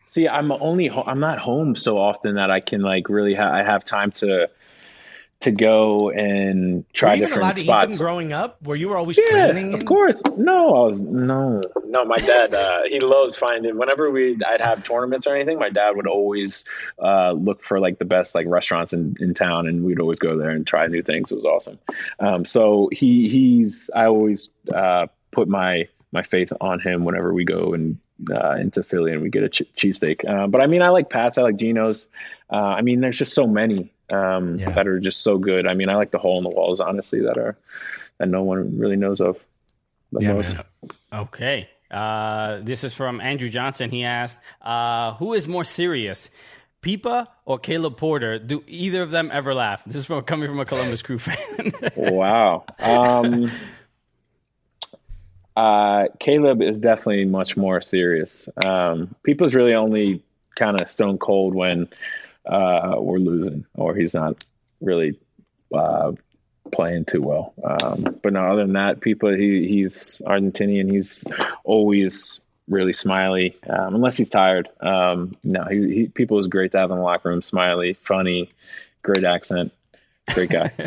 see. I'm only. Ho- I'm not home so often that I can like really. Ha- I have time to to go and Were try you even allowed different to eat them spots. growing up? Were you were always Yeah, training? of in- course. No, I was no, no. My dad, uh, he loves finding. Whenever we, I'd have tournaments or anything, my dad would always uh, look for like the best like restaurants in, in town, and we'd always go there and try new things. It was awesome. Um, so he he's. I always uh, put my my faith on him whenever we go and uh, into Philly and we get a ch- cheesesteak. Uh, but I mean, I like Pat's. I like Geno's. Uh, I mean, there's just so many um, Yeah. that are just so good. I mean, I like the hole in the walls, honestly, that are that no one really knows of the Yeah, most. man. Okay. Uh, this is from Andrew Johnson. He asked, uh, "Who is more serious, Pipa or Caleb Porter? Do either of them ever laugh?" This is from coming from a Columbus Crew fan. wow. Um, uh, Caleb is definitely much more serious. Um, Pipa's really only kind of stone cold when uh, we're losing or he's not really uh, playing too well. Um, but no, other than that, Pipa he he's Argentinian. He's always really smiley, um, unless he's tired. Um, no, he, he Pipa is great to have in the locker room. Smiley, funny, great accent, great guy.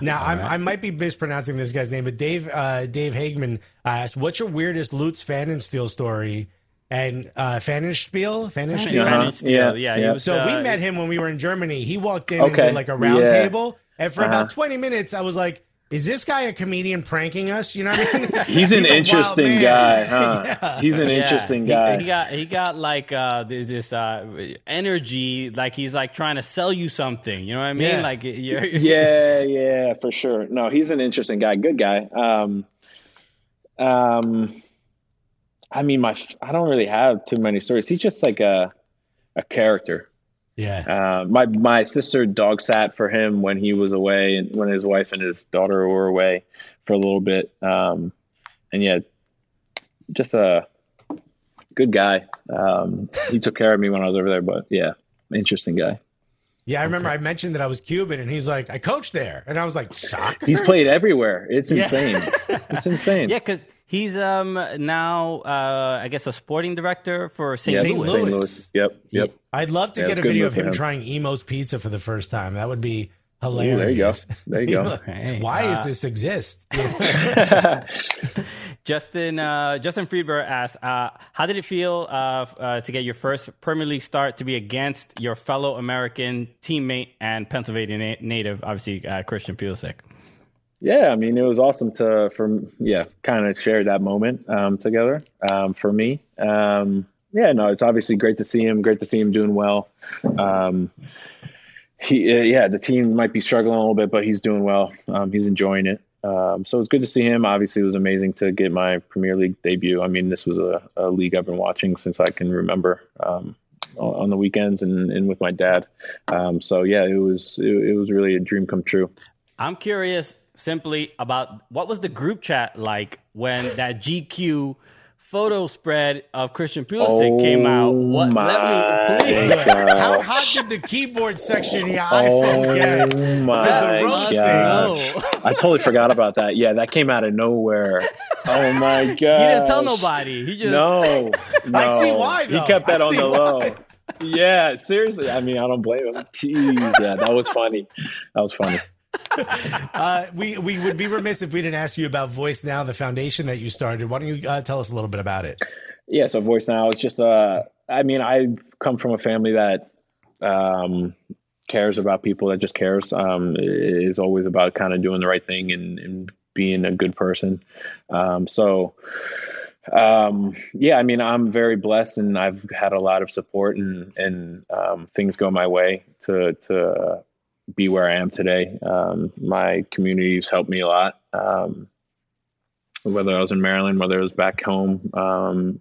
Now I'm, I might be mispronouncing this guy's name, but Dave uh, Dave Hagman asked, "What's your weirdest Lutz Pfannenstiel story?" And uh, Pfannenstiel, Pfannenstiel. Yeah, Uh-huh. Still, Yeah, yeah, he yeah. was, So uh, we met him when we were in Germany. He walked in and did like a round Yeah. table, and for Uh-huh. about twenty minutes, I was like, "Is this guy a comedian pranking us?" You know what I mean? He's an a interesting guy, huh? Yeah. He's an Yeah, interesting he- guy. He, got he got like uh, this, this uh, energy, like he's like trying to sell you something. You know what I mean? Yeah. Like you're, yeah, yeah, for sure. No, he's an interesting guy. Good guy. Um, um, I mean, my I don't really have too many stories. He's just like a a character. Yeah. Uh, my my sister dog sat for him when he was away, and when his wife and his daughter were away for a little bit. Um, and yeah, just a good guy. Um, he took care of me when I was over there, but yeah, interesting guy. Yeah, I remember I mentioned that I was Cuban, and he's like, "I coached there," and I was like, "Soccer." He's played everywhere. It's Yeah. insane. It's insane. yeah, because he's um now uh, I guess a sporting director for St. Yep, Louis. Louis. St. Louis. Yep. Yep. I'd love to Yeah, get a video of him him. trying Imo's Pizza for the first time. That would be Ooh, hilarious. there you go. There you go. Hey, Why uh, does this exist? Justin uh, Justin Friedberg asks, uh, "How did it feel uh, uh, to get your first Premier League start to be against your fellow American teammate and Pennsylvania na- native, obviously uh, Christian Pulisic?" Yeah, I mean, it was awesome to, for yeah, kind of share that moment um, together um, for me. Um, yeah, no, it's obviously great to see him. Great to see him doing well. Um, he, uh, yeah, the team might be struggling a little bit, but he's doing well. Um, he's enjoying it. Um, so it's good to see him. Obviously, it was amazing to get my Premier League debut. I mean, this was a, a league I've been watching since I can remember. On the weekends and, and with my dad. So yeah, it was it, it was really a dream come true. I'm curious simply about what was the group chat like when that GQ photo spread of Christian Pulisic came out. Oh what? my Let me please. God. How hot did the keyboard section of your iPhone get? Oh my the god! Oh. I totally forgot about that. Yeah, that came out of nowhere. Oh my god! He didn't tell nobody. He just No, no. I see why, He kept that I on the why. low. Yeah, seriously. I mean, I don't blame him. Jeez, yeah, that was funny. That was funny. Uh, we we would be remiss if we didn't ask you about Voice Now, the foundation that you started. Why don't you uh, tell us a little bit about it? Yeah, so voice now it's just uh I mean, I come from a family that um cares about people that just cares. Um is always about kind of doing the right thing and, and being a good person. Um so um yeah, I mean I'm very blessed and I've had a lot of support and and um things go my way to to be where I am today. Um my community's helped me a lot. Um whether I was in Maryland, whether it was back home, um,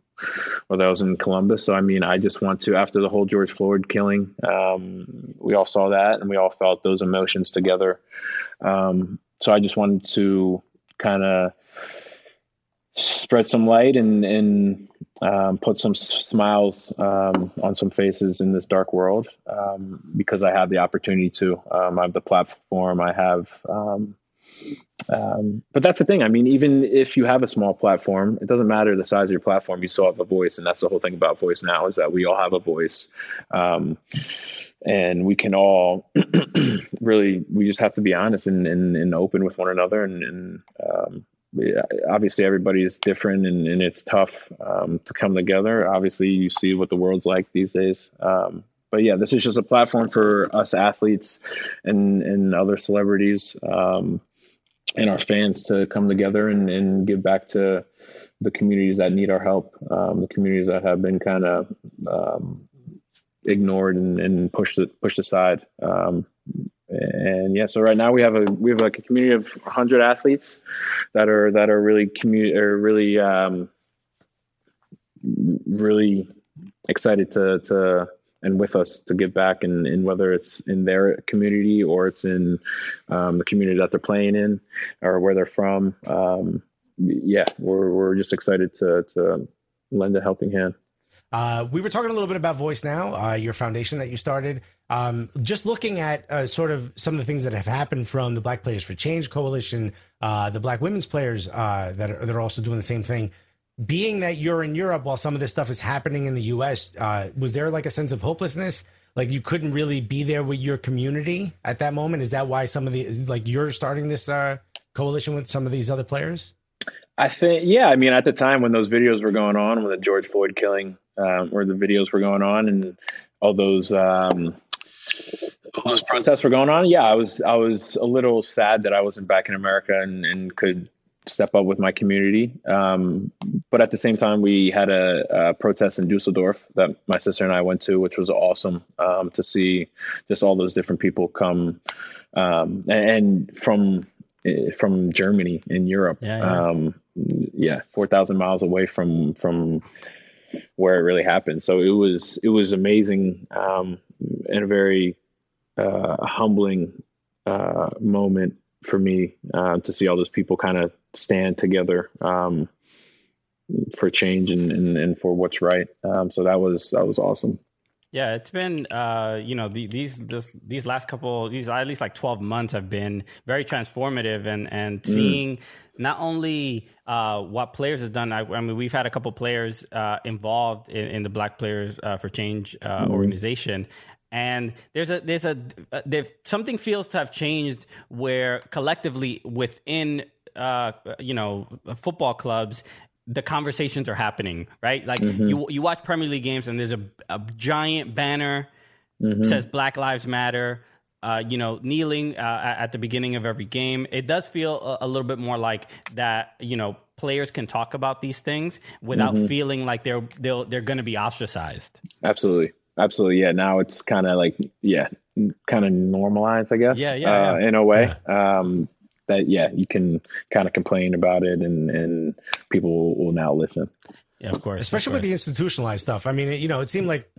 whether I was in Columbus. So, I mean, I just want to, after the whole George Floyd killing, um, we all saw that and we all felt those emotions together. Um, so I just wanted to kind of spread some light and, and um, put some s- smiles um, on some faces in this dark world um, because I have the opportunity to. Um, I have the platform. I have. Um, um, but that's the thing. I mean, even if you have a small platform, it doesn't matter the size of your platform. You still have a voice, and that's the whole thing about voice now is that we all have a voice, and we can all really. We just have to be honest and, and, and open with one another, and, and obviously everybody is different, and, and it's tough um, to come together. Obviously, you see what the world's like these days. Um, but yeah, this is just a platform for us athletes and and other celebrities. Um, and our fans to come together and, and give back to the communities that need our help, um, the communities that have been kind of um, ignored and, and pushed pushed aside. And yeah, so right now we have a we have like a community of 100 athletes that are that are really commu- are really um, really excited to to and with us to give back and, and whether it's in their community or it's in um, the community that they're playing in or where they're from. Um, yeah, we're, we're just excited to, to lend a helping hand. Uh, we were talking a little bit about Voice Now, uh, your foundation that you started. Um, just looking at uh, sort of some of the things that have happened from the Black Players for Change Coalition, uh, the Black women's players uh, that are, that are also doing the same thing. Being that you're in Europe while some of this stuff is happening in the U.S., uh, was there like a sense of hopelessness? Like you couldn't really be there with your community at that moment. Is that why some of the like you're starting this uh, coalition with some of these other players? I think, yeah. I mean, at the time when those videos were going on, when the George Floyd killing, um, or the videos were going on, and all those um, all those protests were going on, yeah, I was I was a little sad that I wasn't back in America and, and could step up with my community. Um, but at the same time, we had a, a protest in Dusseldorf that my sister and I went to, which was awesome um, to see just all those different people come um, and from eh, from Germany in Europe. Yeah, yeah. Um, yeah, four thousand miles away from from where it really happened. So it was it was amazing um, and a very uh, humbling uh, moment for me uh, to see all those people kind of stand together um, for change and, and, and for what's right. Um, so that was that was awesome. Yeah, it's been uh, you know the, these this, these last couple these at least like twelve months have been very transformative and and seeing not only uh, what players have done. I, I mean, we've had a couple players uh, involved in, in the Black Players uh, for Change uh, organization, and there's a there's a there something feels to have changed where collectively within uh, you know football clubs the conversations are happening, right? Like you you watch Premier League games and there's a, a giant banner says Black Lives Matter. Uh, you know, kneeling uh, at the beginning of every game. It does feel a, a little bit more like that. You know, players can talk about these things without feeling like they're they're they're going to be ostracized. Absolutely. Absolutely. Yeah. Now it's kind of like, yeah, kind of normalized, I guess. Yeah, yeah, uh, yeah. In a way. Um, that, yeah, you can kind of complain about it and, and people will now listen. Yeah, of course, especially with the institutionalized stuff. I mean, you know, it seemed like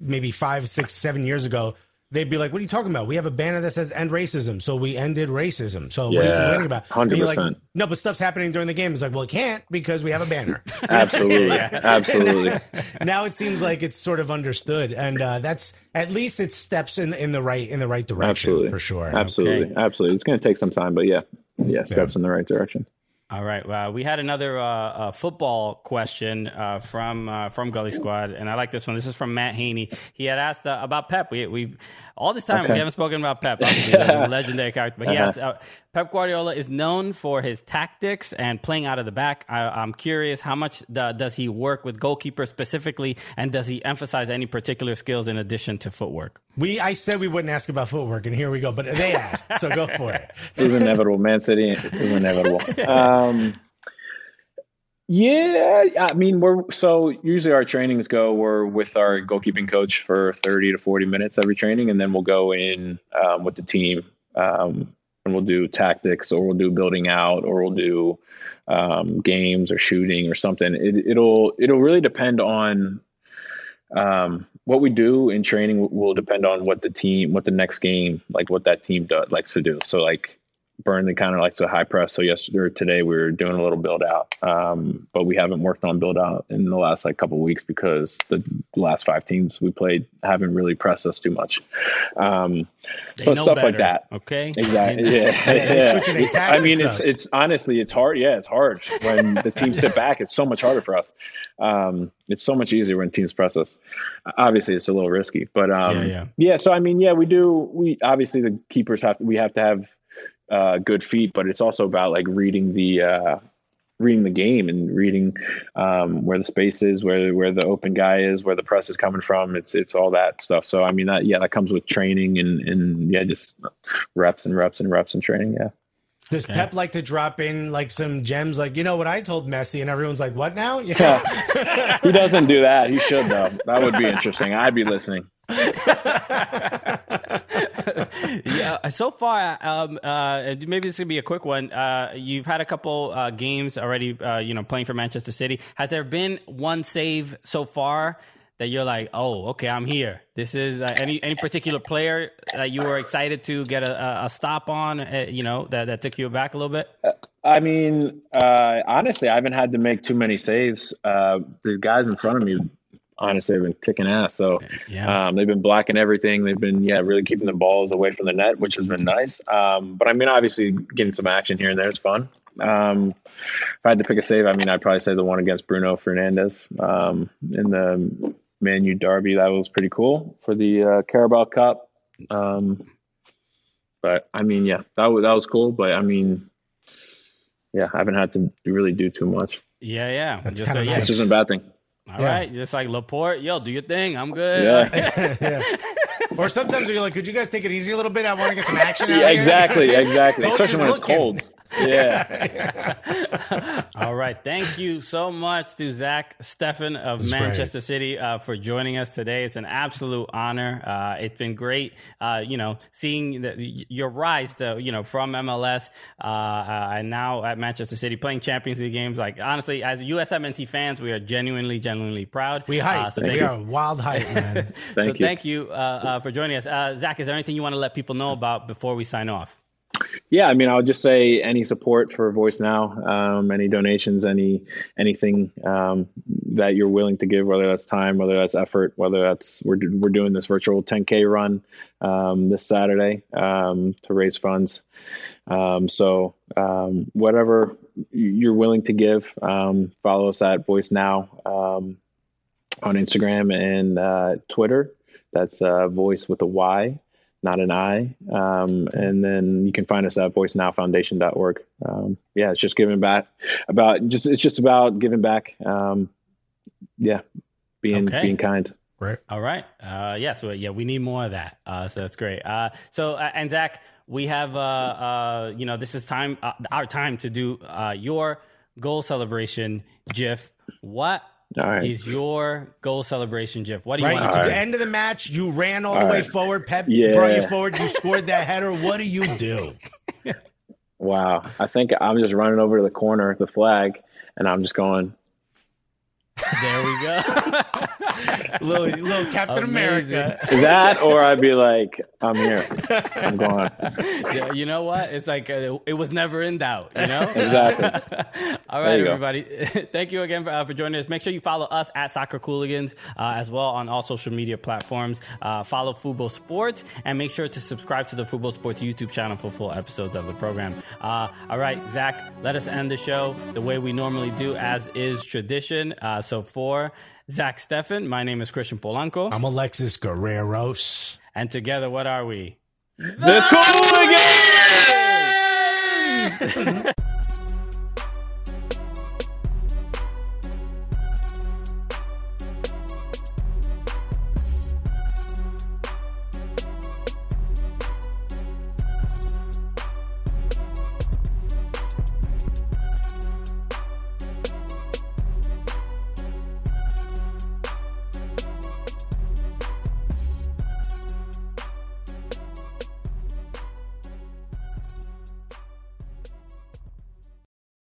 maybe five, six, seven years ago, they'd be like, "What are you talking about? We have a banner that says end racism, so we ended racism. So what are you complaining about?" And you're like, 100%. no, but stuff's happening during the game. It's like, well, it can't because we have a banner. Absolutely, absolutely. now it seems like it's sort of understood, and uh, that's at least it steps in in the right in the right direction Absolutely. for sure. Absolutely. Absolutely. It's going to take some time, but yeah, yeah, steps in the right direction. All right. Well, we had another uh, uh, football question uh, from uh, from Gully Squad, and I like this one. This is from Matt Haney. He had asked uh, about Pep. We we all this time we haven't spoken about Pep. Obviously, a legendary character, but he asked. Uh, Pep Guardiola is known for his tactics and playing out of the back. I, I'm curious, how much the, does he work with goalkeepers specifically, and does he emphasize any particular skills in addition to footwork? We I said we wouldn't ask about footwork, and here we go. But they asked, so go for it. It was inevitable. Man City is inevitable. Um, yeah, I mean, we're so usually our trainings go. We're with our goalkeeping coach for thirty to forty minutes every training, and then we'll go in um, with the team um, and we'll do tactics, or we'll do building out, or we'll do um, games or shooting or something. It, it'll it'll really depend on um, what we do in training will depend on what the team, what the next game, like what that team does, likes to do. So like Burnley kind of likes a high press. So yesterday or today we were doing a little build out, um, but we haven't worked on build out in the last like couple of weeks because the last five teams we played haven't really pressed us too much. Um, so stuff like that. Okay. Exactly. Yeah. Yeah. I mean, it's it's honestly it's hard. Yeah, it's hard when the teams sit back. It's so much harder for us. Um, it's so much easier when teams press us. Obviously, it's a little risky, but um, Yeah, yeah. yeah. So I mean, yeah, we do. We obviously the keepers have to. We have to have uh, good feet, but it's also about like reading the. Uh, reading the game and reading um, where the space is, where where the open guy is, where the press is coming from. It's it's all that stuff. So I mean that yeah, that comes with training and and yeah, just reps and reps and reps and training. Yeah. Does Pep like to drop in like some gems? Like you know what I told Messi, and everyone's like, "What now?" Yeah. he doesn't do that. He should though. That would be interesting. I'd be listening. yeah. So far, um, uh, maybe this could be a quick one. Uh, you've had a couple uh, games already. Uh, you know, playing for Manchester City. Has there been one save so far that you're like, oh, okay, I'm here. This is uh, any any particular player that you were excited to get a, a- stop on. Uh, you know, that that took you back a little bit. I mean, uh, honestly, I haven't had to make too many saves. Uh, the guys in front of me, honestly, have been kicking ass. So Yeah. um, they've been blocking everything. They've been, yeah, really keeping the balls away from the net, which has been nice. Um, but I mean, obviously, getting some action here and there is fun. Um, if I had to pick a save, I mean, I'd probably say the one against Bruno Fernandes um, in the Man U derby. That was pretty cool for the uh, Carabao Cup. Um, but I mean, yeah, that was that was cool. But I mean, yeah, I haven't had to really do too much, Yeah, yeah. That's Just kinda yeah, nice. which isn't a bad thing. All right, Yeah. just like Laporte, yo, do your thing. I'm good. Yeah, Or sometimes you're like, "Could you guys take it easy a little bit? I want to get some action." out yeah, here." exactly, exactly. Coach Especially when it's looking. cold. Yeah, All right. Thank you so much to Zack Steffen of is Manchester City uh, for joining us today. It's an absolute honor. Uh, it's been great, uh, you know, seeing the, your rise to, you know, from MLS uh, uh, and now at Manchester City playing Champions League games. Like, honestly, as USMNT fans, we are genuinely, genuinely proud. We hype. Uh, so we you. are wild hype, man. Thank so you. thank you uh, uh, for joining us. Uh, Zack, is there anything you want to let people know about before we sign off? Yeah. I mean, I would just say any support for Voice Now, um, any donations, any anything um, that you're willing to give, whether that's time, whether that's effort, whether that's we're we're doing this virtual 10k run um, this Saturday um, to raise funds. Um, so um, whatever you're willing to give, follow us at Voice Now on Instagram and uh, Twitter. That's uh, Voice with a Y, not an I. Um, and then you can find us at voicenowfoundation.org. Um, yeah, it's just giving back about just it's just about giving back. Um, yeah, being Okay. being kind. right. All right. Uh, yeah. So yeah, we need more of that. Uh, so that's great. Uh, so uh, and Zack, we have uh, uh, you know this is time uh, our time to do uh, your goal celebration GIF. What is All right. your goal celebration GIF? What do you Right want at to the end of the match, you ran all the way right. forward. Pep Yeah. brought you forward. You scored that header. What do you do? Wow. I think I'm just running over to the corner, the flag, and I'm just going. There we go. little, little Captain Amazing. America. that, or I'd be like, I'm here. I'm going. Yeah, you know what? It's like uh, it was never in doubt. You know. Exactly. All There right, you go. everybody. Thank you again for, uh, for joining us. Make sure you follow us at Soccer Cooligans uh, as well on all social media platforms. Uh, follow Fubo Sports and make sure to subscribe to the Fubo Sports YouTube channel for full episodes of the program. Uh, all right, Zack, let us end the show the way we normally do, as is tradition. So for Zack Steffen, my name is Christian Polanco, I'm Alexis Guerreros. and together, what are we? The Cooligans!